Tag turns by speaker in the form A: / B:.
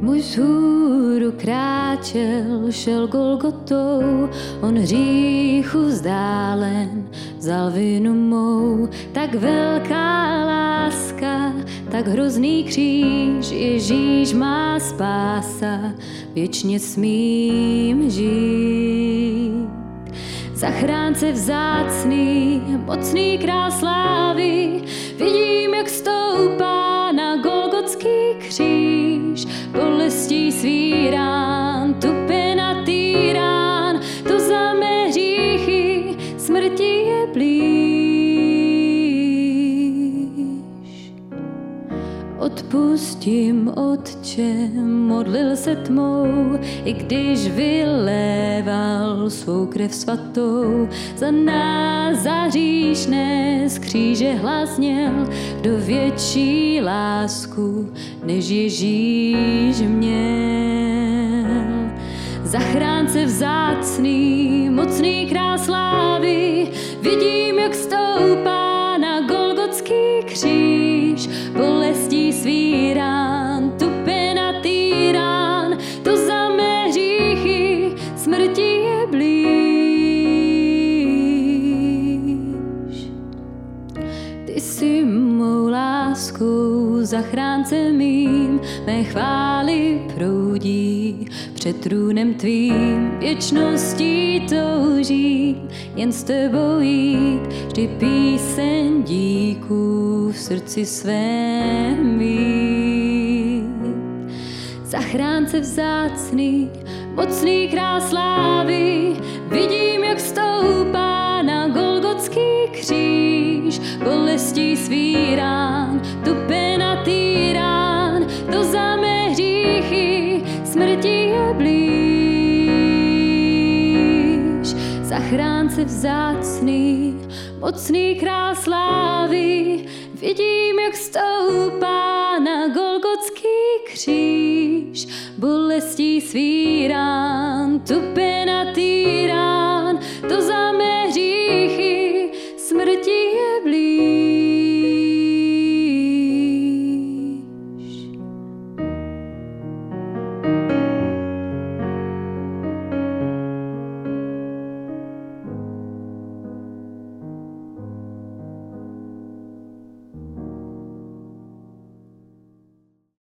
A: Muž hůru kráčel, šel Golgotou, on hříchu vzdálen, vzal vinu mou. Tak velká láska, tak hrozný kříž, Ježíš má spása, věčně smím žít. Zachránce vzácný, mocný král slávy, bolestí svý rán, tupenatý rán, to za mé hříchy, smrti je blíž. Odpustím, Otče, modlil se tmou, i když vyléval svou krev svatou. Za nás, za hříšné, z kříže hlasněl, kdo větší lásku, než Ježíš měl. Zachránce vzácný, mocný král slávy, vidím, jak stoupá zachránce mým, mé chvály proudí před trůnem tvým, věčností touží, jen s tebou jít, vždy píseň díků v srdci svém mít. Zachránce vzácný, mocný král slávy, vidím, jak stoupá na Golgotský kříž, bolestí svý Zachránce vzácný, mocný král slávy, vidím, jak stoupá na Golgotský kříž, bolestí svý rán, tupenatý rán, to za mé